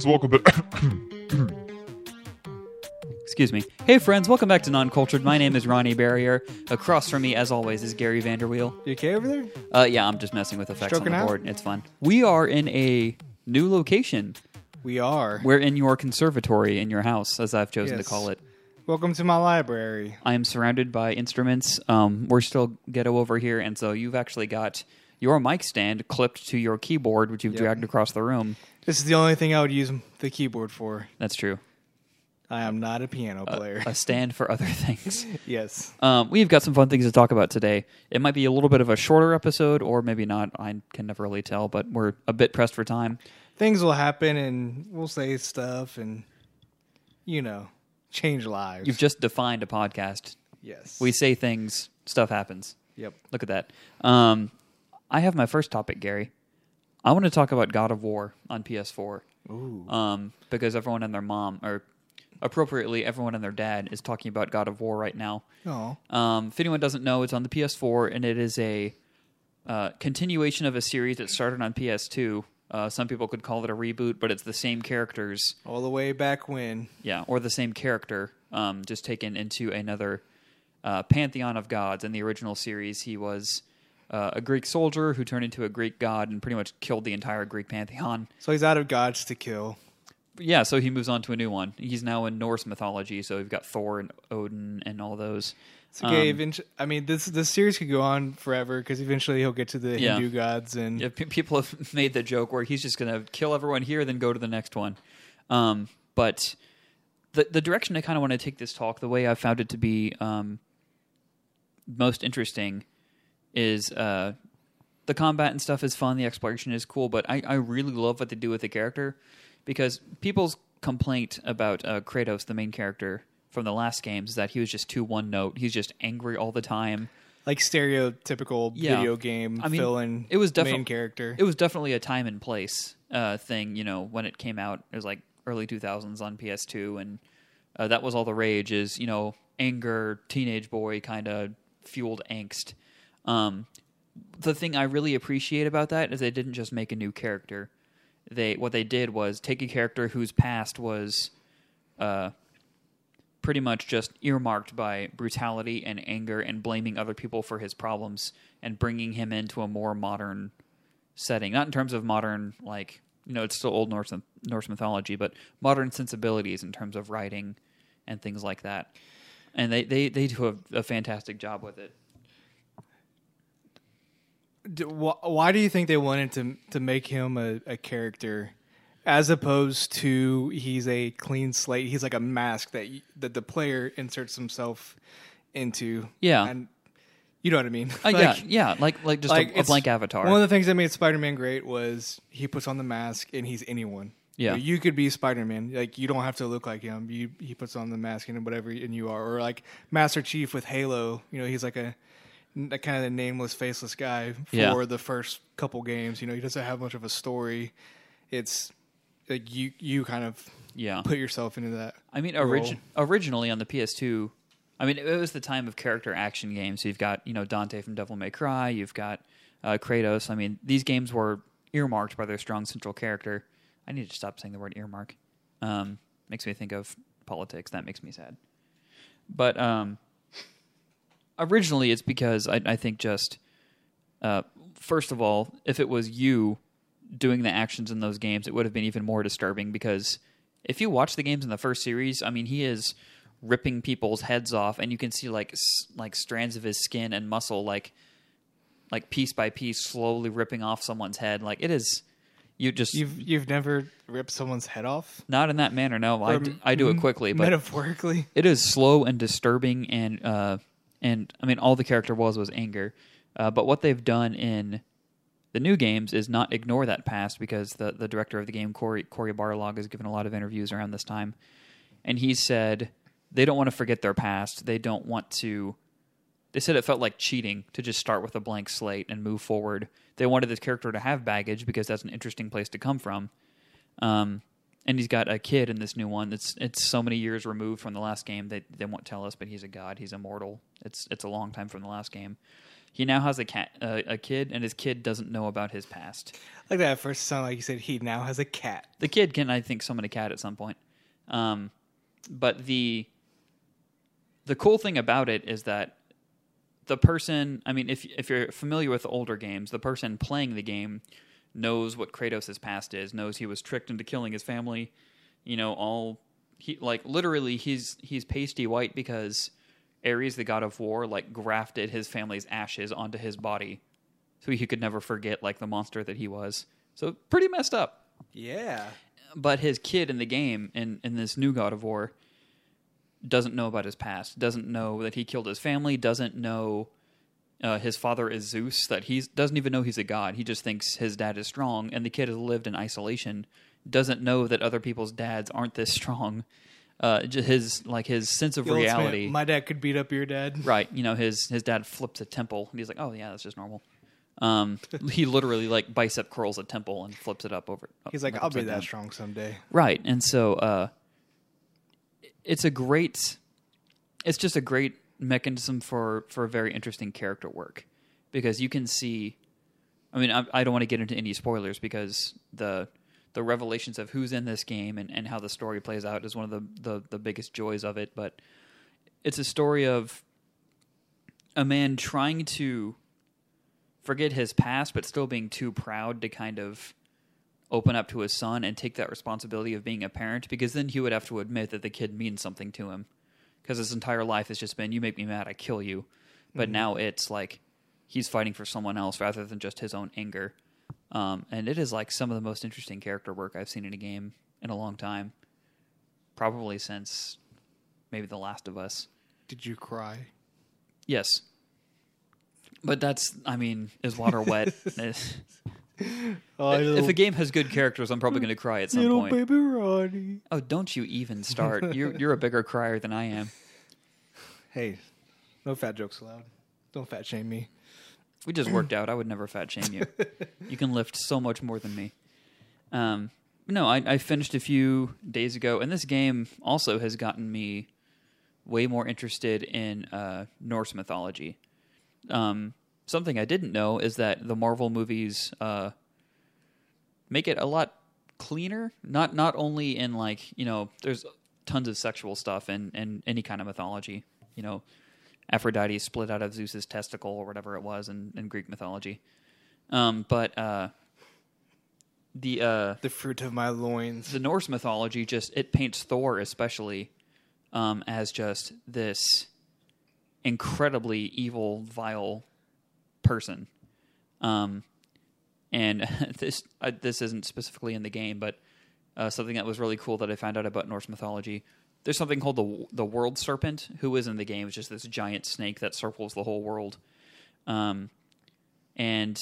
friends, welcome back. Excuse me. Hey, friends, welcome back to Non Cultured. My name is Ronnie Barrier. Across from me, as always, is Gary Vanderweel. You okay over there? Uh, yeah, I'm just messing with effects Stroking on the out? board. It's fun. We are in a new location. We are. We're in your conservatory in your house, as I've chosen Yes. to call it. Welcome to my library. I am surrounded by instruments. Um, we're still ghetto over here, and so you've actually got your mic stand clipped to your keyboard, which you've Yep. dragged across the room. This is the only thing I would use the keyboard for. That's true. I am not a piano player. A stand for other things. yes. Um, we've got some fun things to talk about today. It might be a little bit of a shorter episode, or maybe not. I can never really tell, but we're a bit pressed for time. Things will happen and we'll say stuff and, you know, change lives. You've just defined a podcast. yes. We say things, stuff happens. Yep. Look at that. Um, I have my first topic, Gary. I want to talk about God of War on PS4 Ooh. um, because everyone and their mom, or appropriately, everyone and their dad, is talking about God of War right now. Oh. Um, if anyone doesn't know, it's on the PS4, and it is a uh, continuation of a series that started on PS2. Uh, some people could call it a reboot, but it's the same characters, All the way back when. yeah, or the same character, um, just taken into another uh, pantheon of gods. In the original series, he was uh, a Greek soldier who turned into a Greek god and pretty much killed the entire Greek pantheon. So he's out of gods to kill. Yeah, so he moves on to a new one. He's now in Norse mythology, so we've got Thor and Odin and all those. Okay. Um, eventually, I mean, this this series could go on forever because eventually he'll get to the Yeah. Hindu gods and Yeah, pe- people have made the joke where he's just going to kill everyone here, then go to the next one. Um, but the the direction I kind of want to take this talk, the way I found it to be um, most interesting, is uh, the combat and stuff is fun. The exploration is cool, but I, I really love what they do with the character because people's complaint about uh, Kratos, the main character from the last games, is that he was just too one note. He's just angry all the time. like stereotypical Yeah. video game I mean, villain. it was definitely main character. It was definitely a time and place uh, thing. You know, when it came out, it was like early 2000s on PS2, and uh, that was all the rage. Is you know, anger, teenage boy kind of fueled angst. Um, the thing I really appreciate about that is they didn't just make a new character. They what they did was take a character whose past was uh, pretty much just earmarked by brutality and anger and blaming other people for his problems and bringing him into a more modern setting. Not in terms of modern, like, you know, it's still old Norse, Norse mythology, but modern sensibilities in terms of writing and things like that. And they, they, they do a, a fantastic job with it. D- wh- why do you think they wanted to to make him a, a character as opposed to he's a clean slate he's like a mask that y- that the player inserts himself into Yeah. and you know what i mean Uh, yeah, yeah, like like just like, a, a blank avatar. one of the things that made spider-man great was he puts on the mask and he's anyone Yeah. You, know, you could be spider-man like you don't have to look like him you he puts on the mask and whatever and you are or like master chief with halo you know he's like a a kind of the nameless, faceless guy for Yeah. the first couple games. You know, he doesn't have much of a story. It's like you you kind of yeah. put yourself into that. I mean, origi- originally on the PS2, I mean, it was the time of character action games. So you've got, you know, Dante from Devil May Cry, you've got uh, Kratos. I mean, these games were earmarked by their strong central character. I need to stop saying the word earmark. Um, makes me think of politics. That makes me sad. But um, originally, it's because I, I think just, uh, first of all, if it was you doing the actions in those games, it would have been even more disturbing because if you watch the games in the first series, I mean, he is ripping people's heads off, and you can see like s- like strands of his skin and muscle, like like piece by piece, slowly ripping off someone's head. Like it is, you just You've you've never ripped someone's head off. not in that manner. No, I, I do it quickly, but metaphorically. it is slow and disturbing and uh and i mean all the character was was anger. Uh, but what they've done in the new games is not ignore that past because the the director of the game cory cory barlog has given a lot of interviews around this time. And he said they don't want to forget their past. They don't want to they said it felt like cheating to just start with a blank slate and move forward. They wanted this character to have baggage because that's an interesting place to come from. Um, and he's got a kid in this new one. That's it's so many years removed from the last game. They they won't tell us, but he's a god. He's immortal. It's it's a long time from the last game. He now has a cat, uh, a kid, and his kid doesn't know about his past. Like that at first, it sounded like you said he now has a cat. The kid can, I think, summon a cat at some point. Um, but the the cool thing about it is that the person, I mean, if if you're familiar with older games, the person playing the game knows what Kratos' past is, knows he was tricked into killing his family. You know, all he like literally he's he's pasty white because Ares, the god of war, like grafted his family's ashes onto his body, so he could never forget like the monster that he was. So pretty messed up Yeah. but his kid in the game in in this new God of War doesn't know about his past. Doesn't know that he killed his family. Doesn't know uh, his father is Zeus. That he doesn't even know he's a god. He just thinks his dad is strong, and the kid has lived in isolation. Doesn't know that other people's dads aren't this strong. Uh, his like his sense of The reality. My dad could beat up your dad. Right. You know, his his dad flips a temple, and he's like, "Oh yeah, that's just normal." Um, he literally like bicep curls a temple and flips it up over. He's like, like, I'll be that down." strong someday. Right. And so uh it's a great it's just a great mechanism for for very interesting character work. Because you can see I mean I, I don't want to get into any spoilers because the the revelations of who's in this game and, and how the story plays out is one of the, the the biggest joys of it but it's a story of a man trying to forget his past but still being too proud to kind of open up to his son and take that responsibility of being a parent because then he would have to admit that the kid means something to him because his entire life has just been you make me mad i kill you. But now it's like he's fighting for someone else rather than just his own anger. Um, and it is like some of the most interesting character work i've seen in a game in a long time. Probably since maybe the last of us. Did you cry? yes. But that's i mean is water wet if a game has good characters i'm probably going to cry at some little point baby Ronnie. Oh, don't you even start. You're you're a bigger crier than I am. Hey, no fat jokes allowed. Don't fat shame me. We just worked out. I would never fat shame you. You can lift so much more than me. Um, no, I, I finished a few days ago, and this game also has gotten me way more interested in uh, Norse mythology. Um, something I didn't know is that the Marvel movies uh, make it a lot cleaner. Not not only in like you know, there's tons of sexual stuff and and any kind of mythology. You know, Aphrodite split out of Zeus's testicle or whatever it was in, in Greek mythology. Um, but uh, the uh, The fruit of my loins. the Norse mythology just it paints Thor especially um, as just this incredibly evil, vile person. Um, and this uh, this isn't specifically in the game, but uh, something that was really cool that I found out about Norse mythology. There's something called the the world serpent, who is in the game. It's just this giant snake that circles the whole world. Um, and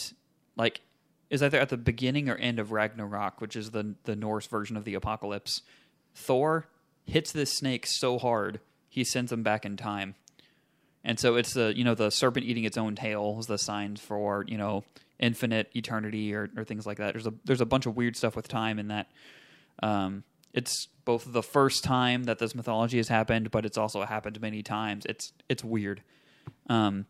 like is either at the beginning or end of Ragnarok, which is the the Norse version of the apocalypse. Thor hits this snake so hard he sends him back in time, and so it's the you know the serpent eating its own tail is the sign for you know infinite eternity or, or things like that. There's a there's a bunch of weird stuff with time in that. Um, it's both the first time that this mythology has happened, but it's also happened many times. It's it's weird. Um,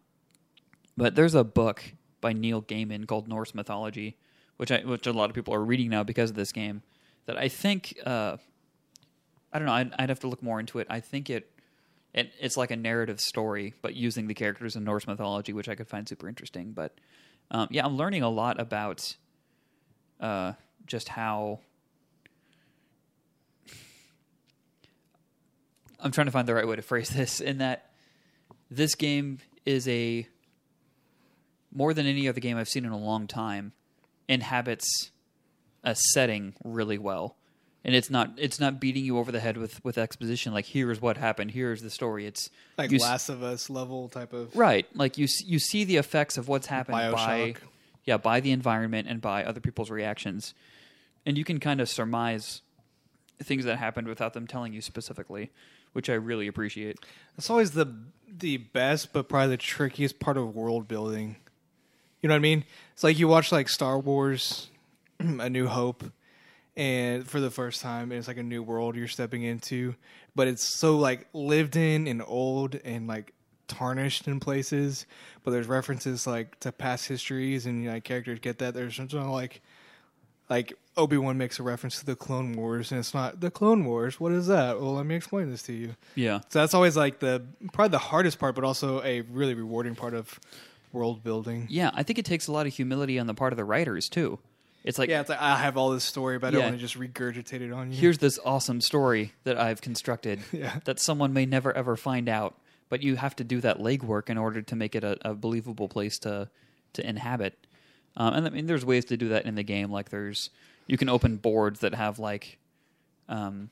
but there's a book by Neil Gaiman called Norse Mythology, which I, which a lot of people are reading now because of this game. That I think uh, I don't know. I'd, I'd have to look more into it. I think it, it it's like a narrative story, but using the characters in Norse mythology, which I could find super interesting. But um, yeah, I'm learning a lot about uh, just how. I'm trying to find the right way to phrase this. In that, this game is a more than any other game I've seen in a long time, inhabits a setting really well. And it's not it's not beating you over the head with, with exposition like here's what happened, here's the story. It's Like you s- Last of Us level type of. right, like you you see the effects of what's happened by yeah by the environment and by other people's reactions, and you can kind of surmise things that happened without them telling you specifically, which I really appreciate. That's always the the best, but probably the trickiest part of world building. You know what I mean? It's like you watch like Star Wars, A New Hope, and for the first time, it's like a new world you're stepping into, but it's so like lived in and old and like tarnished in places, but there's references like to past histories and you know, like characters get that. There's something like like Obi Wan makes a reference to the Clone Wars, and it's not the Clone Wars. What is that? Well, let me explain this to you. Yeah. So that's always like the probably the hardest part, but also a really rewarding part of world building. Yeah, I think it takes a lot of humility on the part of the writers too. It's like Yeah, it's like I have all this story, but I don't Yeah. want to just regurgitate it on you. here's this awesome story that I've constructed Yeah. that someone may never ever find out, but you have to do that legwork in order to make it a, a believable place to to inhabit. Um, and I mean, there's ways to do that in the game. Like there's you can open boards that have like um,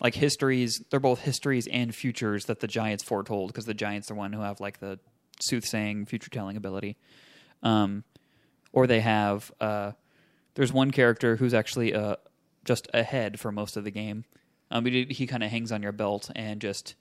like histories. They're both histories and futures that the giants foretold because the giants are one who have like the soothsaying, future telling ability. Um, or they have uh, there's one character who's actually uh, just ahead for most of the game. Um, he, he kind of hangs on your belt and just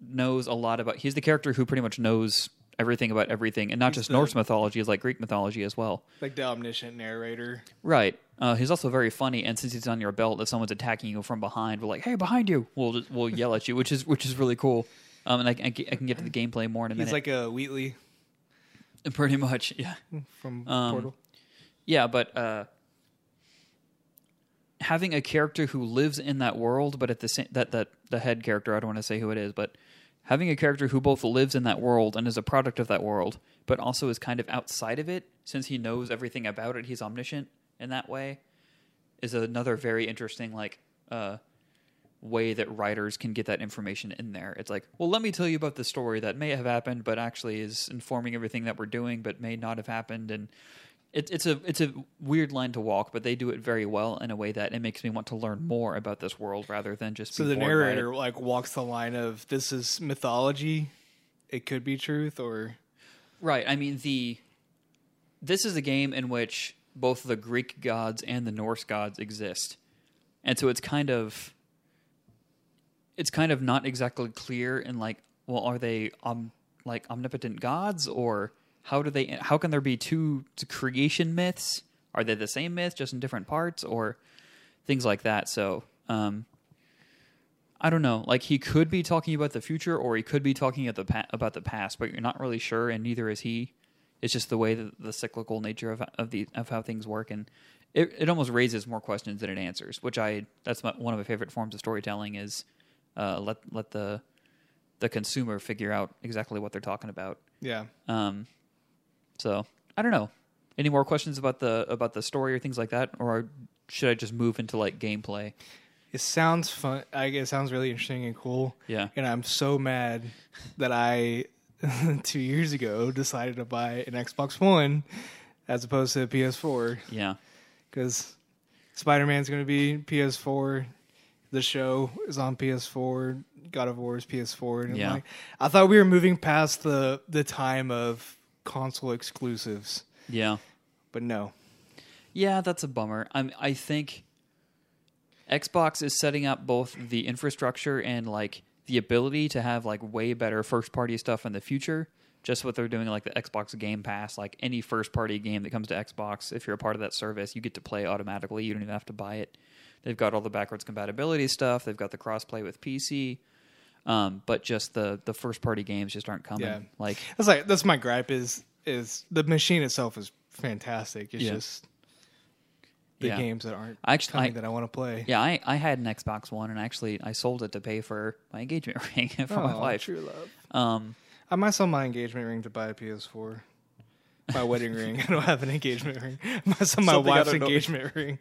knows a lot about. He's the character who pretty much knows everything about everything, and not He's just the- Norse mythology, is like Greek mythology as well. like the omniscient narrator. Right. Uh, he's also very funny, and since he's on your belt, if someone's attacking you from behind, we're like, "Hey, behind you!" We'll just, we'll yell at you, which is which is really cool. Um, and I, I, I can get to the gameplay more in a minute. He's minute. like a Wheatley pretty much, yeah. from Um, Portal. Yeah, but uh, having a character who lives in that world, but at the same that that the head character, I don't want to say who it is, but having a character who both lives in that world and is a product of that world, but also is kind of outside of it, since he knows everything about it, he's omniscient in that way, is another very interesting like uh, way that writers can get that information in there. It's like, well, let me tell you about the story that may have happened, but actually is informing everything that we're doing, but may not have happened, and it, it's a it's a weird line to walk, but they do it very well in a way that it makes me want to learn more about this world rather than just. So be the bored by it. narrator like walks the line of this is mythology, it could be truth, or right? I mean the. This is a game in which both the Greek gods and the Norse gods exist, and so it's kind of. It's kind of not exactly clear in like, well, are they um like omnipotent gods or how do they how can there be two creation myths? Are they the same myth just in different parts or things like that? So, um, I don't know. Like he could be talking about the future, or he could be talking at the pa- about the past, but you're not really sure, and neither is he. It's just the way that the cyclical nature of of the of how things work, and it it almost raises more questions than it answers. Which I that's my, one of my favorite forms of storytelling is uh, let let the the consumer figure out exactly what they're talking about. yeah. Um, so I don't know. Any more questions about the about the story or things like that, or should I just move into like gameplay? It sounds fun. I it sounds really interesting and cool. Yeah. And I'm so mad that I two years ago decided to buy an Xbox One as opposed to a PS4 Yeah. because Spider Man's going to be PS4. The show is on PS4. God of War is PS4. And Yeah. like, I thought we were moving past the the time of console exclusives, Yeah. but no. Yeah, that's a bummer. I'm I think Xbox is setting up both the infrastructure and like the ability to have like way better first party stuff in the future. Just what they're doing like the Xbox Game Pass, like any first party game that comes to Xbox, if you're a part of that service, you get to play automatically. You don't even have to buy it. They've got all the backwards compatibility stuff. They've got the crossplay with PC. Um, but just the the first party games just aren't coming. Yeah. Like That's like that's my gripe is is the machine itself is fantastic. It's Yeah. just the Yeah. games that aren't I actually- coming I- that I want to play. Yeah, I, I had an Xbox One, and actually I sold it to pay for my engagement ring for my Oh, wife. True love. Um, I might sell my engagement ring to buy a PS4. My wedding ring. I don't have an engagement ring. Sell my Something wife's don't engagement ring.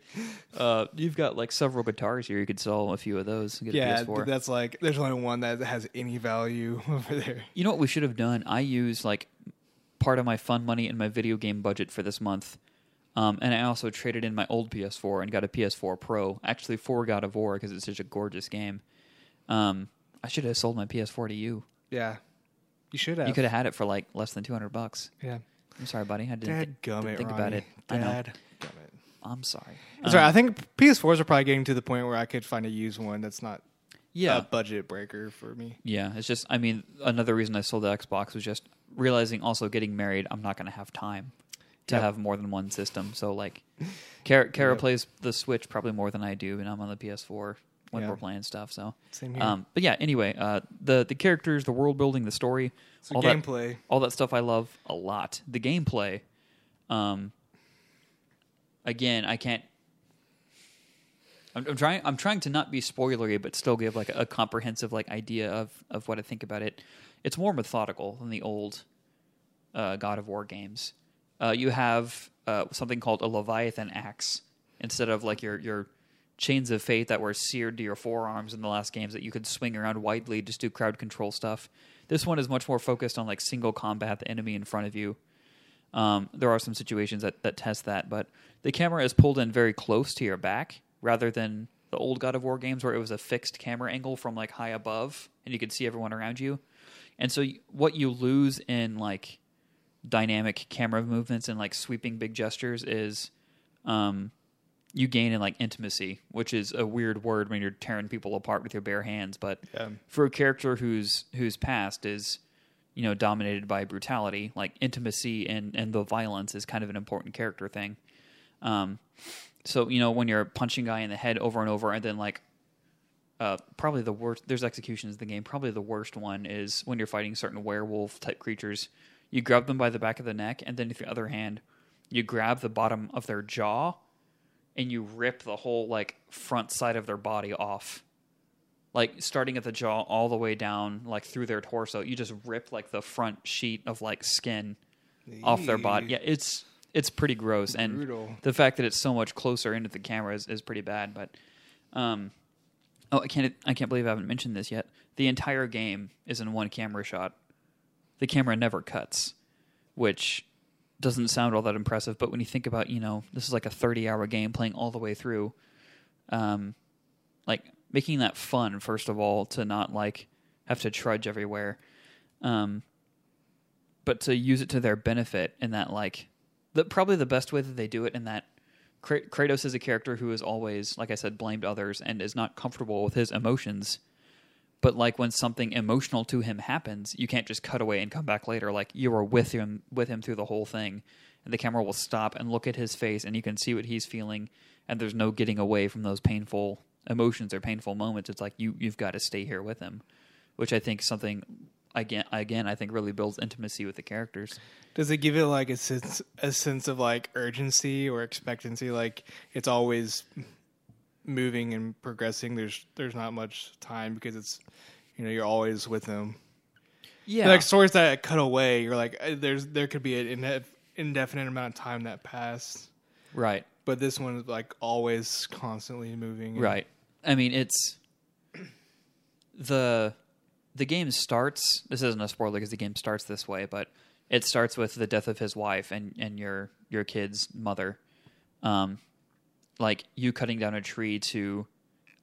uh, you've got like several guitars here. You could sell a few of those. and Get Yeah, a PS4. that's like there's only one that has any value over there. You know what we should have done? I used like part of my fun money in my video game budget for this month. Um, and I also traded in my old PS4 and got a PS4 Pro, actually for God of War because it's such a gorgeous game. Um, I should have sold my PS4 to you. Yeah, you should have. You could have had it for like less than 200 bucks. Yeah. I'm sorry, buddy. I didn't, Dad thi- gum didn't think Ronnie. about it. I know. Dad gum it. I'm sorry. Sorry, Um, I think PS4s are probably getting to the point where I could find a used one that's not yeah. a budget breaker for me. Yeah, it's just. I mean, another reason I sold the Xbox was just realizing also getting married. I'm not going to have time to Yep. have more than one system. So like, Kara, Kara Yep. plays the Switch probably more than I do, and I'm on the PS4. When Yeah. we're playing stuff. So, Same here. um, but yeah. Anyway, uh, the the characters, the world building, the story, so all that all that stuff I love a lot. The gameplay, um, again, I can't. I'm, I'm trying. I'm trying to not be spoilery, but still give like a, a comprehensive like idea of of what I think about it. It's more methodical than the old uh, God of War games. Uh, you have uh, something called a Leviathan axe instead of like your your chains of fate that were seared to your forearms in the last games that you could swing around widely, just do crowd control stuff. This one is much more focused on like single combat, the enemy in front of you. Um, there are some situations that, that test that, but the camera is pulled in very close to your back rather than the old God of War games where it was a fixed camera angle from like high above and you could see everyone around you. And so what you lose in like dynamic camera movements and like sweeping big gestures is um, you gain in like intimacy, which is a weird word when you're tearing people apart with your bare hands. But Yeah. for a character whose whose past is you know dominated by brutality, like intimacy and and the violence is kind of an important character thing. Um, so you know when you're punching a guy in the head over and over, and then like uh, probably the worst. There's executions in the game. Probably the worst one is when you're fighting certain werewolf type creatures. You grab them by the back of the neck, and then with the other hand, you grab the bottom of their jaw, and you rip the whole like front side of their body off. Like starting at the jaw all the way down, like through their torso. You just rip like the front sheet of like skin off their body. Yeah, it's it's pretty gross, and Brutal. the fact that it's so much closer into the camera is, is pretty bad. But um, oh, I can't I can't believe I haven't mentioned this yet. The entire game is in one camera shot. The camera never cuts, which doesn't sound all that impressive. But when you think about, you know, this is like a thirty-hour game playing all the way through, um, like making that fun first of all to not like have to trudge everywhere, um, but to use it to their benefit in that like the probably the best way that they do it in that Kra- Kratos is a character who is always, like I said, blamed others and is not comfortable with his emotions. But like when something emotional to him happens, you can't just cut away and come back later. Like you are with him, with him through the whole thing, and the camera will stop and look at his face, and you can see what he's feeling. And there's no getting away from those painful emotions or painful moments. It's like you you've got to stay here with him, which I think something again again I think really builds intimacy with the characters. Does it give it like a sense a sense of like urgency or expectancy? Like it's always moving and progressing. There's there's not much time because it's you know you're always with them. Yeah, Like stories that cut away, you're like uh, there's there could be an indef- indefinite amount of time that passed, right. but this one is like always constantly moving. Right. I mean, it's the the game starts. This isn't a spoiler because the game starts this way, but it starts with the death of his wife and and your your kid's mother. Um, like you cutting down a tree to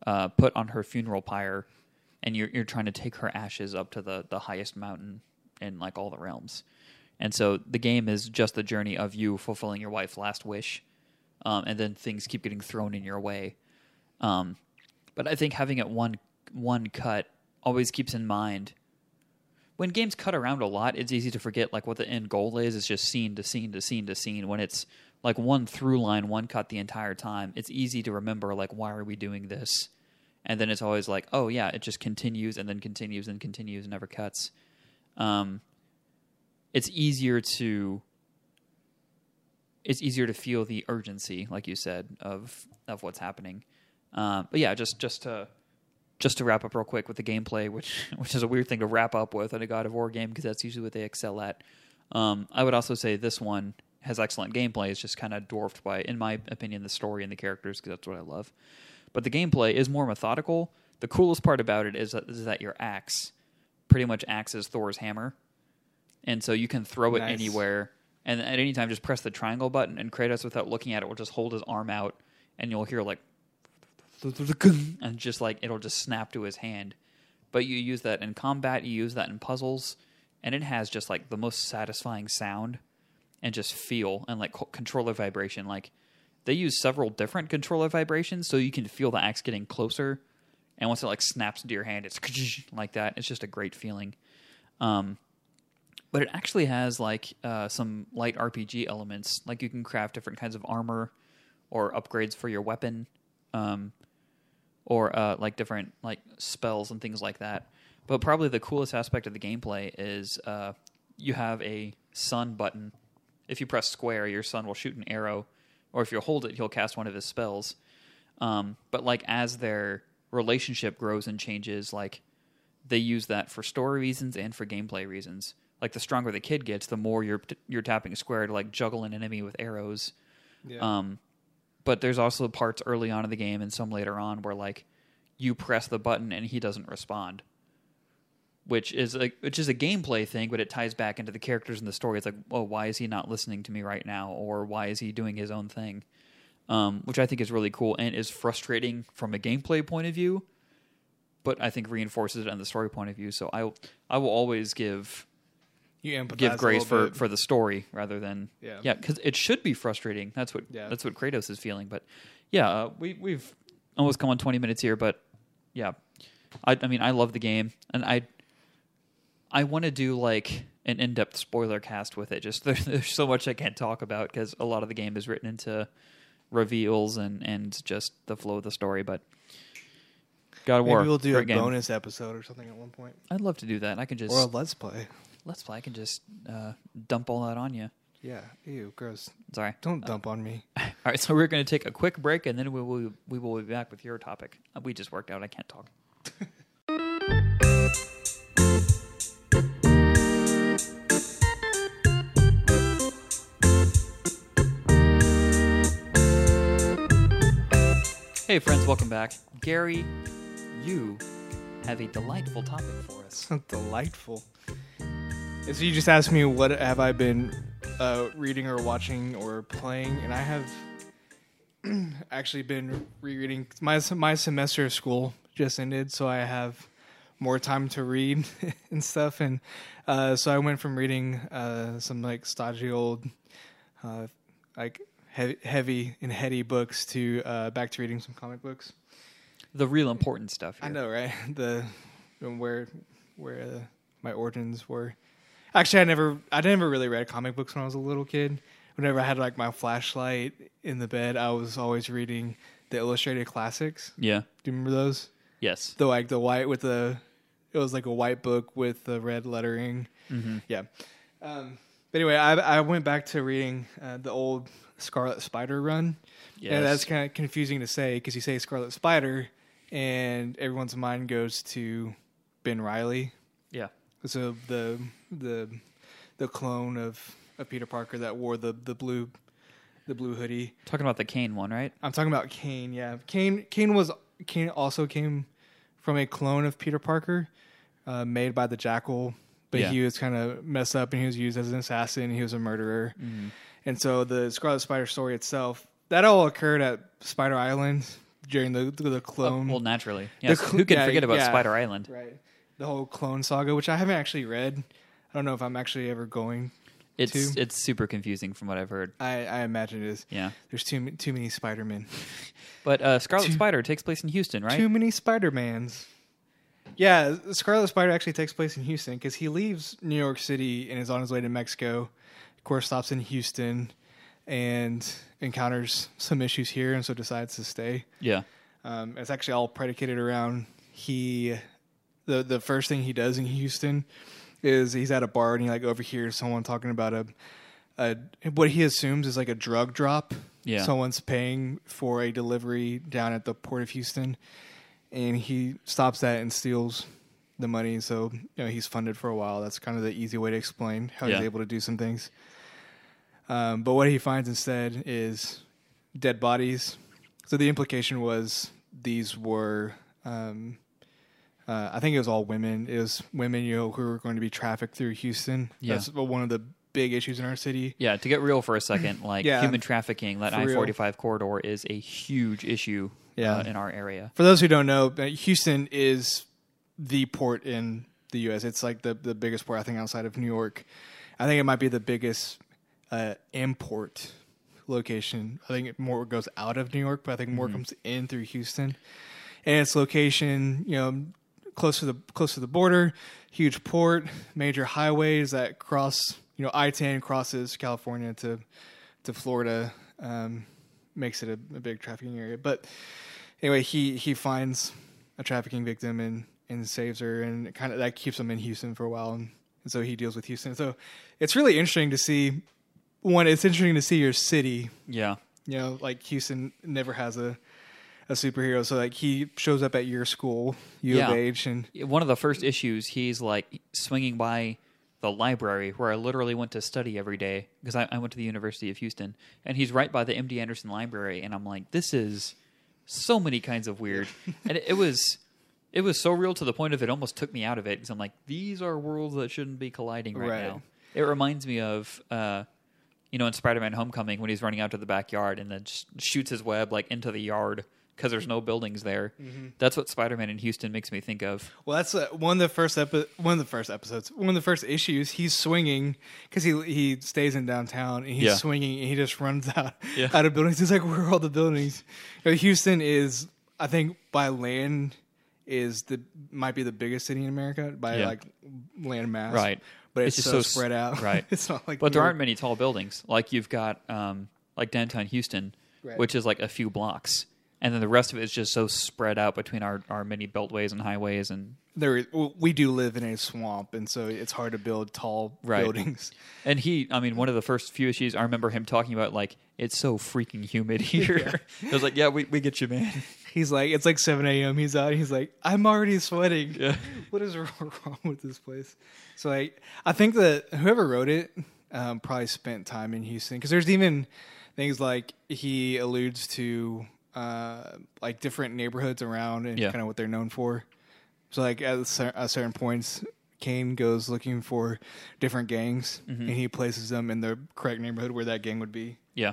uh, put on her funeral pyre, and you're you're trying to take her ashes up to the the highest mountain in like all the realms. And so the game is just the journey of you fulfilling your wife's last wish, um, and then things keep getting thrown in your way. Um, but I think having it one one cut always keeps in mind when games cut around a lot, it's easy to forget like what the end goal is. It's just scene to scene to scene to scene. When it's like one through line, one cut the entire time, it's easy to remember like why are we doing this? And then it's always like, oh yeah, it just continues and then continues and continues and never cuts. Um, it's easier to it's easier to feel the urgency, like you said, of of what's happening. Um, but yeah, just just to just to wrap up real quick with the gameplay, which which is a weird thing to wrap up with in a God of War game because that's usually what they excel at. Um, I would also say this one has excellent gameplay. It's just kind of dwarfed by, in my opinion, the story and the characters because that's what I love. But the gameplay is more methodical. The coolest part about it is that, is that your axe pretty much acts as Thor's hammer, and so you can throw it anywhere. And at any time, just press the triangle button, and Kratos, without looking at it, will just hold his arm out, and you'll hear like and just like it'll just snap to his hand. But you use that in combat, you use that in puzzles, and it has just like the most satisfying sound and just feel and like co- controller vibration. Like they use several different controller vibrations, so you can feel the axe getting closer. And once it like snaps into your hand, it's like that. It's just a great feeling. Um, but it actually has like uh, some light RPG elements. Like you can craft different kinds of armor or upgrades for your weapon. Um, or uh, like different like spells and things like that. But probably the coolest aspect of the gameplay is uh, you have a sun button. If you press square, your son will shoot an arrow, or if you hold it, he'll cast one of his spells. Um, but like as their relationship grows and changes, like they use that for story reasons and for gameplay reasons. Like the stronger the kid gets, the more you're you're tapping square to like juggle an enemy with arrows. Yeah. Um, but there's also parts early on in the game and some later on where like you press the button and he doesn't respond, which is a which is a gameplay thing, but it ties back into the characters and the story. It's like, oh, why is he not listening to me right now, or why is he doing his own thing? Um, which I think is really cool and is frustrating from a gameplay point of view, but I think reinforces it on the story point of view. So I I will always give you give grace for bit. for the story rather than Yeah. yeah because it should be frustrating that's what Yeah. that's what kratos is feeling but yeah uh, we we've almost come on 20 minutes here but yeah i i mean i love the game and i i want to do like an in-depth spoiler cast with it just there, there's so much i can't talk about because a lot of the game is written into reveals and and just the flow of the story but god of Maybe war we'll do a game. bonus episode or something at one point, i'd love to do that i can just or a let's play. let's play i can just uh, dump all that on you Yeah. Ew, gross. sorry Don't dump on me. All right, so we're going to take a quick break, and then we will we will be back with your topic. Uh, We just worked out. I can't talk. Hey, friends, welcome back. Gary, you have a delightful topic for us. Delightful. So you just asked me what have I been uh, reading or watching or playing, and I have actually been rereading. My my semester of school just ended, so I have more time to read and stuff. And uh, so I went from reading uh, some like stodgy old, uh, like heavy, heavy and heady books to uh, back to reading some comic books. The real important stuff. Here. I know, right? The where where uh, my origins were. Actually, I never I never really read comic books when I was a little kid. Whenever I had like my flashlight in the bed, I was always reading the illustrated classics. Yeah. Do you remember those? Yes. The like the white with the it was like a white book with the red lettering. Mm-hmm. Yeah. Um, but anyway, I I went back to reading uh, the old Scarlet Spider run. Yes. And that's kind of confusing to say because you say Scarlet Spider, and everyone's mind goes to Ben Reilly. yeah. So the the the clone of, of Peter Parker that wore the, the blue the blue hoodie. Talking about the Kaine one, right? I'm talking about Kaine. Yeah, Kaine. Kaine was Kaine also came from a clone of Peter Parker, uh, made by the Jackal. But Yeah. he was kind of messed up, and he was used as an assassin. He was a murderer, Mm-hmm. And so the Scarlet Spider story itself that all occurred at Spider Island during the the, clone. well, naturally. Yes. cl- Who can yeah, forget about yeah. Spider Island? right. The whole clone saga, which I haven't actually read. I don't know if I'm actually ever going. It's Two. it's super confusing from what I've heard. I, I imagine it is. Yeah. There's too too many Spider Men. But uh, Scarlet Two- Spider takes place in Houston, right? Too many Spider Mans. Yeah, Scarlet Spider actually takes place in Houston because he leaves New York City and is on his way to Mexico. Of course, stops in Houston and encounters some issues here, and so decides to stay. yeah. Um, it's actually all predicated around he. The the first thing he does in Houston is he's at a bar and he like overhears someone talking about a, a what he assumes is like a drug drop. Yeah. Someone's paying for a delivery down at the port of Houston, and he stops that and steals the money. So you know he's funded for a while. That's kind of the easy way to explain how Yeah. he's able to do some things. Um, but what he finds instead is dead bodies. So the implication was these were, um, uh, I think it was all women. It was women, you know, who were going to be trafficked through Houston. Yeah. That's one of the big issues in our city. Yeah, to get real for a second, like Yeah. human trafficking, that I 45 corridor is a huge issue Yeah. uh, in our area. For those who don't know, uh, Houston is the port in the U.S. It's like the the biggest port I think outside of New York. I think it might be the biggest uh, import location. I think it more goes out of New York, but I think more comes in through Houston. And its location, you know, close to the close to the border, huge port, major highways that cross. You know, I ten crosses California to to Florida, um, makes it a, a big trafficking area. But anyway, he he finds a trafficking victim and and saves her, and kind of that keeps him in Houston for a while, and, and so he deals with Houston. So it's really interesting to see. One, it's interesting to see your city. Yeah. You know, like Houston never has a a superhero, so like he shows up at your school, U Yeah. of H, and One of the first issues, he's like swinging by the library where I literally went to study every day because I, I went to the University of Houston, and he's right by the MD Anderson Library, and I'm like, this is so many kinds of weird, and it, it was. It was so real to the point of it almost took me out of it because I'm like, these are worlds that shouldn't be colliding right, Right. now. It reminds me of, uh, you know, in Spider-Man: Homecoming when he's running out to the backyard and then just shoots his web like into the yard because there's no buildings there. That's what Spider-Man in Houston makes me think of. Well, that's uh, one of the first epi- one of the first episodes, one of the first issues. He's swinging because he he stays in downtown and he's Yeah. swinging and he just runs out Yeah. out of buildings. He's like, "Where are all the buildings?" You know, Houston is, I think, by land is the might be the biggest city in America by Yeah. like land mass, Right. But It's it's, just so, so spread out, right. it's not like, But there aren't many tall buildings. Like you've got um, like downtown Houston, Right. which is like a few blocks, and then the rest of it is just so spread out between our, our many beltways and highways and There, we do live in a swamp, and so it's hard to build tall Right. buildings. and he. I mean, one of the first few issues I remember him talking about like it's so freaking humid here. I was like, yeah, we we get you, man. He's like, it's like 7 a.m. He's out. He's like, I'm already sweating. Yeah. What is wrong with this place? So like, I think that whoever wrote it um, probably spent time in Houston because there's even things like he alludes to uh, like different neighborhoods around and Yeah. kind of what they're known for. So like at, cer- at certain points, Kaine goes looking for different gangs Mm-hmm. and he places them in the correct neighborhood where that gang would be Yeah,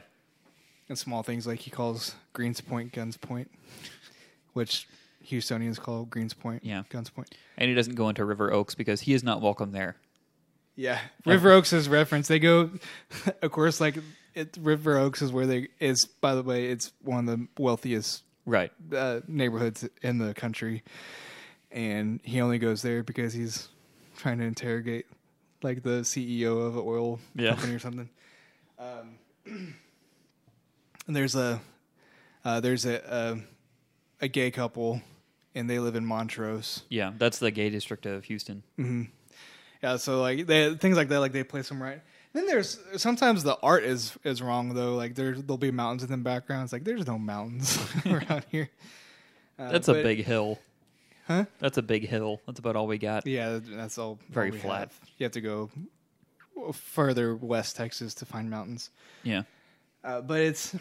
and small things like he calls Greens Point Guns Point, which Houstonians call Greens Point Yeah. Guns Point. and he doesn't go into River Oaks because he is not welcome there. Yeah, River Oaks is reference. They go, of course, like it, River Oaks is where they is. By the way, it's one of the wealthiest Right. uh, neighborhoods in the country, and he only goes there because he's trying to interrogate like the CEO of an oil Yeah. company or something. Um, and there's a uh, there's a, a a gay couple, and they live in Montrose. Yeah, that's the gay district of Houston. Yeah, so like they, things like that, like they place them right. Then there's sometimes the art is is wrong though. Like there there'll be mountains in the background. It's like there's no mountains around here. Uh, That's a big hill. Huh? That's a big hill. That's about all we got. Yeah, that's all. Very all flat. have. You have to go further west Texas to find mountains. Yeah. Uh, but it's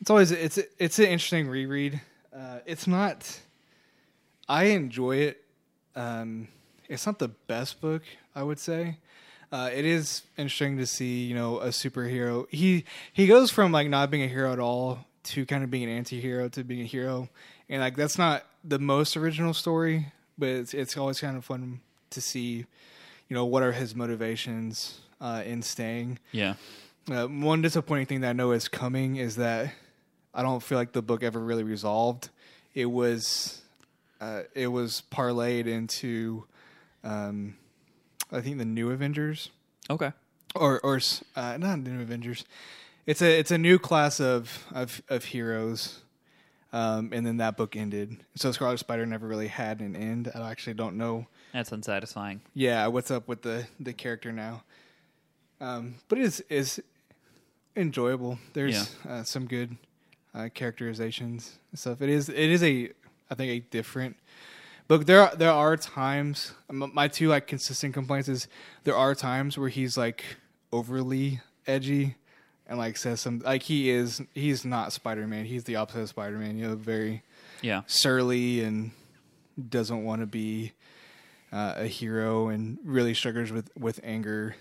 it's always it's it's an interesting reread. Uh, it's not. I enjoy it. Um, it's not the best book, I would say. Uh, it is interesting to see, you know, a superhero. He he goes from like not being a hero at all to kind of being an anti-hero to being a hero, and like that's not the most original story, but it's it's always kind of fun to see, you know, what are his motivations uh, in staying. Yeah. Uh, one disappointing thing that I know is coming is that I don't feel like the book ever really resolved. It was uh, it was parlayed into um, I think the new Avengers Okay. or or uh, not the new Avengers. It's a it's a new class of of, of heroes. Um, and then that book ended. So Scarlet Spider never really had an end. I actually don't know That's unsatisfying. yeah, what's up with the the character now? Um, but it is is enjoyable. There's uh, some good uh, characterizations and stuff. It is it is a I think a different book. There are, there are times my two like consistent complaints is there are times where he's like overly edgy and like says some like he is he's not Spider Man. He's the opposite of Spider Man. You know, very Yeah. surly and doesn't want to be uh, a hero and really struggles with with anger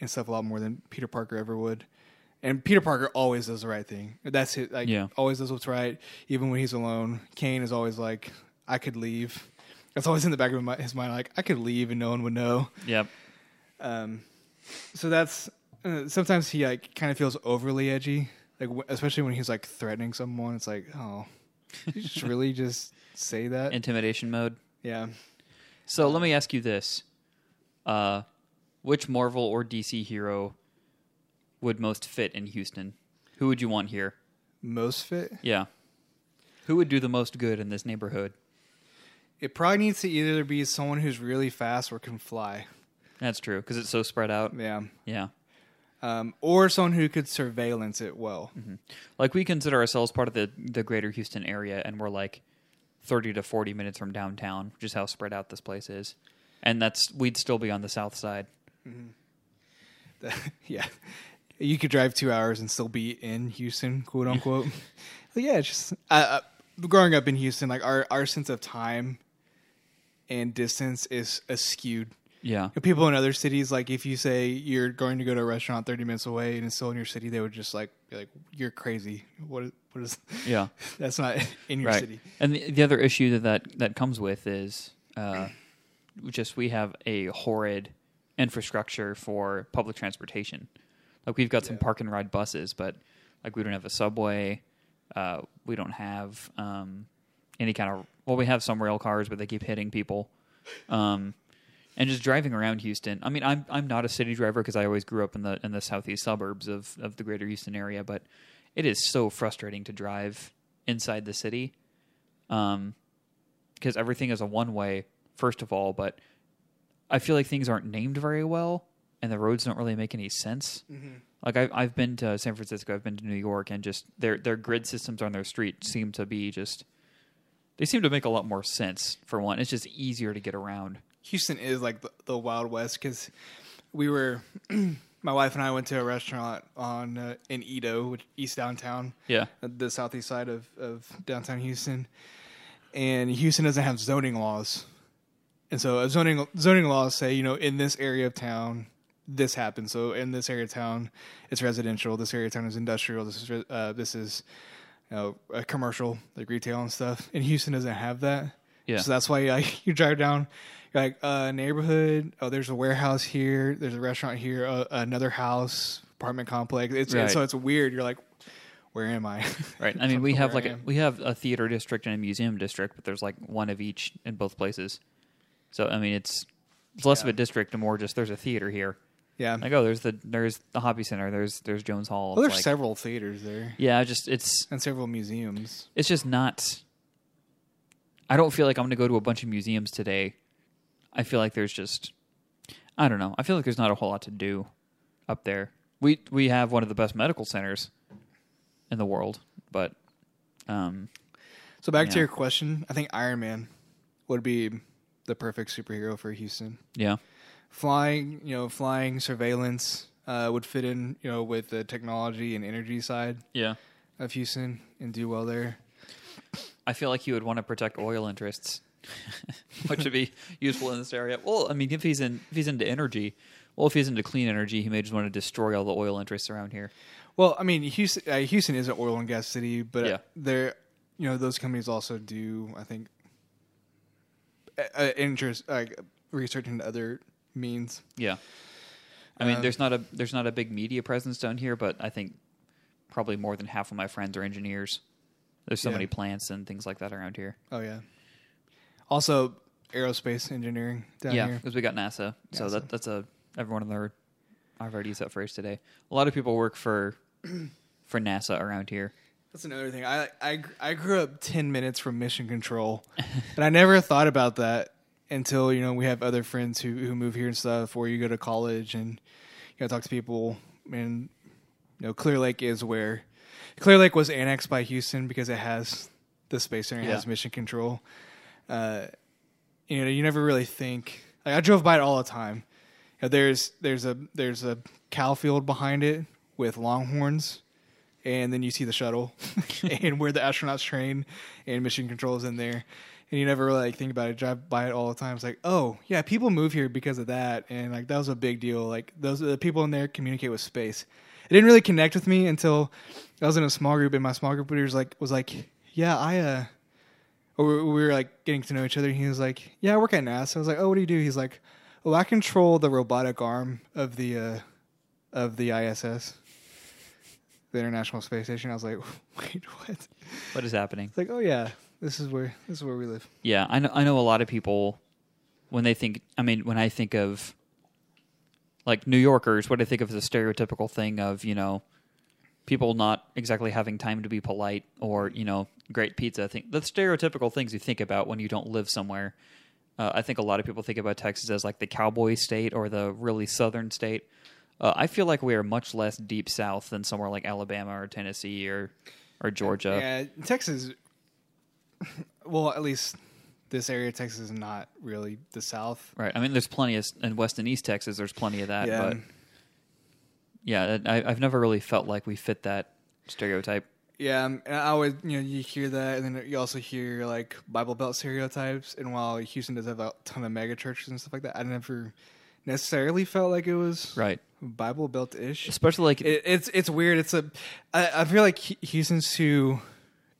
and stuff a lot more than Peter Parker ever would. And Peter Parker always does the right thing. That's it. Like, Yeah. always does what's right, even when he's alone. Kaine is always like, "I could leave." That's always in the back of my- his mind. Like, I could leave and no one would know. Yep. Um, so that's uh, sometimes he like kind of feels overly edgy, like w- especially when he's like threatening someone. It's like, oh, you just really just say that? Intimidation mode. yeah. So let me ask you this: uh, Which Marvel or DC hero would most fit in Houston? Who would you want here? Most fit. Yeah. Who would do the most good in this neighborhood? It probably needs to either be someone who's really fast or can fly. That's true because it's so spread out. Yeah. Yeah. Um, or someone who could surveillance it well. Like we consider ourselves part of the the greater Houston area, and we're like thirty to forty minutes from downtown, which is how spread out this place is. And that's we'd still be on the south side. yeah. You could drive two hours and still be in Houston, quote unquote. yeah, it's just uh, uh, growing up in Houston, like our, our sense of time and distance is skewed. Yeah. People in other cities, like if you say you're going to go to a restaurant 30 minutes away and it's still in your city, they would just like be like, "You're crazy. What? is- What is? Yeah. That's not in your right. city." And the, the other issue that, that that comes with is uh, just we have a horrid infrastructure for public transportation. Like we've got some Yeah. park and ride buses, but like we don't have a subway. Uh, we don't have um, any kind of well, we have some rail cars, but they keep hitting people. Um, and just driving around Houston. I mean, I'm I'm not a city driver because I always grew up in the in the southeast suburbs of of the greater Houston area, but it is so frustrating to drive inside the city um, because everything is a one way, first of all, but I feel like things aren't named very well and the roads don't really make any sense. Like I've I've been to San Francisco, I've been to New York, and just their their grid systems on their street seem to be just they seem to make a lot more sense. For one, it's just easier to get around. Houston is like the, the Wild West because we were, my wife and I went to a restaurant on uh, in EaDo, which East Downtown, Yeah, uh, the southeast side of, of downtown Houston, and Houston doesn't have zoning laws, and so uh, zoning zoning laws say you know in this area of town this happens. So in this area of town, it's residential. This area of town is industrial. This is uh, this is you know a commercial like retail and stuff. And Houston doesn't have that. Yeah. So that's why like, you drive down, you're like uh, neighborhood. Oh, there's a warehouse here. There's a restaurant here. Uh, another house, apartment complex. It's Right. so it's weird. You're like, where am I? right. I mean, we have like a, we have a theater district and a museum district, but there's like one of each in both places. So I mean, it's it's less of a district and more just there's a theater here. Yeah. Like oh, there's the there's the hobby center. There's there's Jones Hall. well, there's like- several theaters there Yeah, just it's and several museums. it's just not. I don't feel like I'm going to go to a bunch of museums today. I feel like there's just, I don't know. I feel like there's not a whole lot to do up there. We we have one of the best medical centers in the world, but um, So back to your question, I think Iron Man would be the perfect superhero for Houston. yeah, Flying, you know, flying surveillance uh, would fit in, you know, with the technology and energy side yeah. of Houston and do well there. I feel like he would want to protect oil interests, which would be useful in this area. Well, I mean, if he's in if he's into energy, well, if he's into clean energy, he may just want to destroy all the oil interests around here. Well, I mean, Houston, uh, Houston is an oil and gas city, but Yeah. there, you know, those companies also do, I think, uh, uh, interest like research into other means. Yeah. I mean, Um, there's not a there's not a big media presence down here, but I think probably more than half of my friends are engineers. There's so Yeah. many plants and things like that around here. Oh yeah. Also, aerospace engineering down yeah, here. because we got NASA, so NASA. that that's a everyone in there. I've already used that phrase today. A lot of people work for for NASA around here. That's another thing. I, I I grew up ten minutes from Mission Control, and I never thought about that until you know we have other friends who who move here and stuff, or you go to college and you know talk to people, and you know Clear Lake is where Clear Lake was annexed by Houston because it has the space center, it has Mission Control. Uh, you know, you never really think. Like I drove by it all the time. You know, there's there's a there's a cow field behind it with longhorns and then you see the shuttle and where the astronauts train and mission control is in there and you never really like think about it. Drive by it all the time. It's like oh yeah people move here because of that. And like that was a big deal. Like those the people in there communicate with space. It didn't really connect with me until i was in a small group and my small group leader was like was like yeah i uh or we we were like getting to know each other. And he was like yeah i work at nasa. I was like oh what do you do? He's like oh i control the robotic arm of the uh of the iss the International Space Station. I was like, wait, what? What is happening? It's like, oh yeah, this is where this is where we live. Yeah, I know. I know a lot of people when they think. I mean, when I think of like New Yorkers, what I think of is a stereotypical thing of you know people not exactly having time to be polite or you know great pizza. I think the stereotypical things you think about when you don't live somewhere. Uh, I think a lot of people think about Texas as like the cowboy state or the really southern state. Uh, I feel like we are much less deep south than somewhere like Alabama or Tennessee or or Georgia. Yeah, Texas. Well, at least this area of Texas is not really the South. Right. I mean, there's plenty of in West and East Texas. There's plenty of that, Yeah. but yeah, I, I've never really felt like we fit that stereotype. Yeah, um, and I always you know you hear that, and then you also hear like Bible Belt stereotypes. And while Houston does have a ton of mega churches and stuff like that, I never necessarily felt like it was Right. Bible Belt ish. Especially like It, it's it's weird. It's a I, I feel like Hu- Houston's too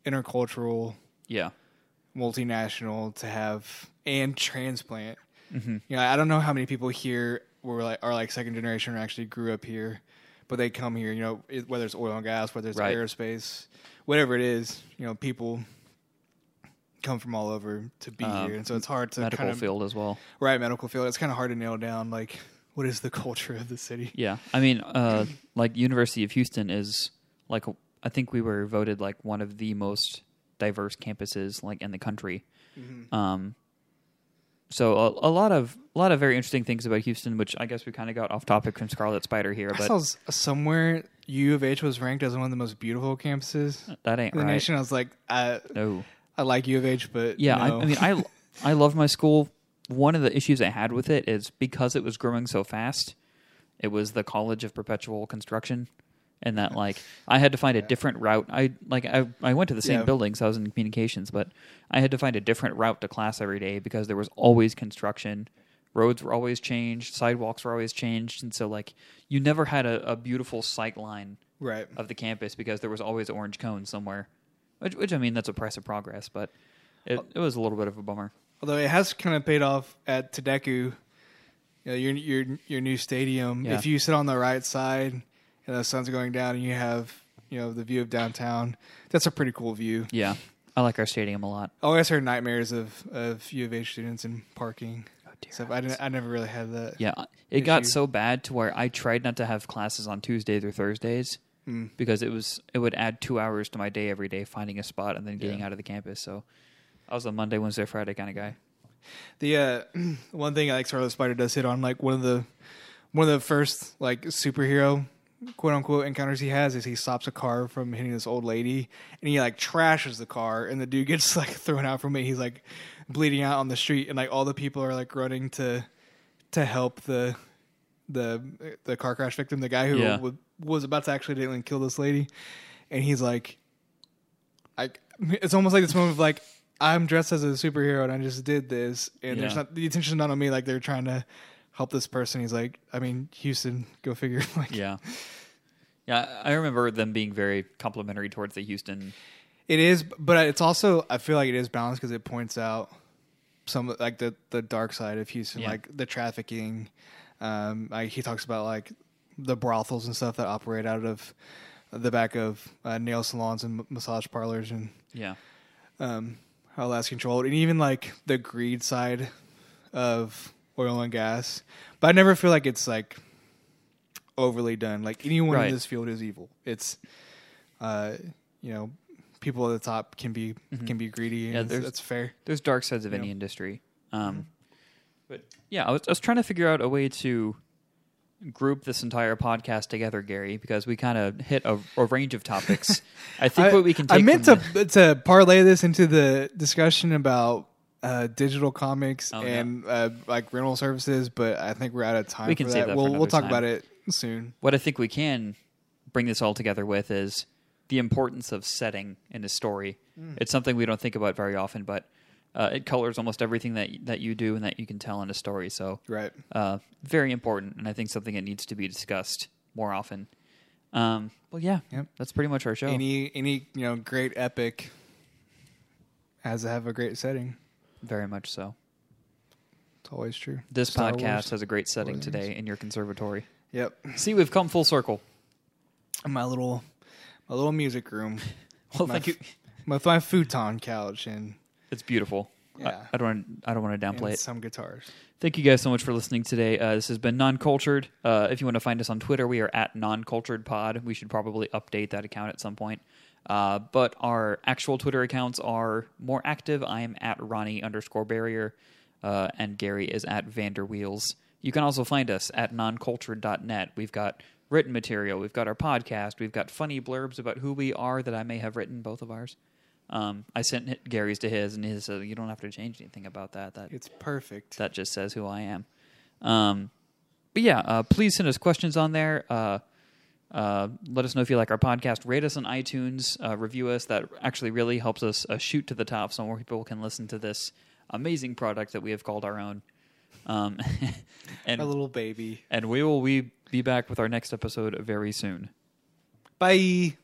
intercultural, yeah, multinational to have and transplant. Mm-hmm. You know, I don't know how many people here were like are like second generation or actually grew up here, but they come here. You know, it, whether it's oil and gas, whether it's Right. aerospace, whatever it is. You know, people come from all over to be Um, here, and so it's hard to medical kind of field as well. right medical field. It's kind of hard to nail down like what is the culture of the city. Yeah, I mean, uh, like University of Houston is like I think we were voted like one of the most diverse campuses like in the country. Um, so a, a lot of a lot of very interesting things about Houston, which I guess we kind of got off topic from Scarlet Spider here, I but saw somewhere U of H was ranked as one of the most beautiful campuses that ain't in the right. nation. I was like, I No. I like U of H, but Yeah, no. I, I mean, I I love my school. One of the issues I had with it is because it was growing so fast. It was the college of perpetual construction, and that like I had to find a different route. I like I I went to the same Yeah. building, so I was in communications, but I had to find a different route to class every day because there was always construction. Roads were always changed, sidewalks were always changed, and so like you never had a, a beautiful sight line right. of the campus because there was always orange cones somewhere. Which, which I mean, that's a price of progress, but it, it was a little bit of a bummer. Although it has kind of paid off at TDECU, you know, your your your new stadium. Yeah. If you sit on the right side and the sun's going down, and you have you know the view of downtown, that's a pretty cool view. Yeah, I like our stadium a lot. Oh, I always heard nightmares of of U of H students in parking. Oh, dear So I didn't. I never really had that. Yeah, it got so bad to where I tried not to have classes on Tuesdays or Thursdays Mm. because it was it would add two hours to my day every day finding a spot and then getting Yeah. out of the campus. So I was a Monday, Wednesday, Friday kind of guy. The uh, one thing I like Scarlet Spider does hit on, like one of the one of the first like superhero quote unquote encounters he has is he stops a car from hitting this old lady and he like trashes the car and the dude gets like thrown out from it. He's like bleeding out on the street and like all the people are like running to to help the the the car crash victim, the guy who Yeah. w- was about to accidentally kill this lady, and he's like, like it's almost like this moment of like I'm dressed as a superhero and I just did this, and there's not the attention's not on me. Like they're trying to help this person. He's like, I mean, Houston, go figure. like Yeah, yeah. I remember them being very complimentary towards the Houston. it is, but it's also I feel like it is balanced because it points out some like the the dark side of Houston, Yeah. like the trafficking. Um, like he talks about like the brothels and stuff that operate out of the back of uh, nail salons and m- massage parlors and Yeah, um, how that's controlled, and even like the greed side of oil and gas. But I never feel like it's like overly done. Like anyone Right. in this field is evil. It's, uh, you know, people at the top can be can be greedy, Mm-hmm. Yeah, and that's fair. there's dark sides of any Yeah. industry. Um, but yeah, I was, I was trying to figure out a way to group this entire podcast together, Gary, because we kind of hit a, a range of topics. I think what we can take I meant to to parlay this into the discussion about. Uh, digital comics Oh, yeah. and uh, like rental services, but I think we're out of time. We can for save that. that We'll we'll talk time. about it soon. what I think we can bring this all together with is the importance of setting in a story. Mm. It's something we don't think about very often, but uh, it colors almost everything that that you do and that you can tell in a story. So, Right. uh, very important, and I think something that needs to be discussed more often. Um, well, yeah, Yep. that's pretty much our show. Any any you know great epic has to have a great setting. Very much so. It's always true. This Star podcast Wars. has a great setting the today in your conservatory. Yep. See, we've come full circle. My little my little music room Well, My thank you. with my futon couch and It's beautiful. Yeah. I, I don't. I don't want to downplay it. some guitars. Thank you guys so much for listening today. Uh, this has been Non Cultured. Uh, if you want to find us on Twitter, we are at Non Cultured Pod. We should probably update that account at some point. Uh, but our actual Twitter accounts are more active. I am at Ronnie underscore barrier, uh, and Gary is at Vanderwheels. You can also find us at noncultured.net. We've got written material, we've got our podcast, we've got funny blurbs about who we are that I may have written, both of ours. Um, I sent Gary's to his, and his said, You don't have to change anything about that. That It's perfect. that just says who I am. Um, but yeah, uh, please send us questions on there. Uh, uh, let us know if you like our podcast. Rate us on iTunes. Uh, review us. That actually really helps us uh, shoot to the top, so more people can listen to this amazing product that we have called our own. Um, and A little baby. and we will we be back with our next episode very soon. Bye.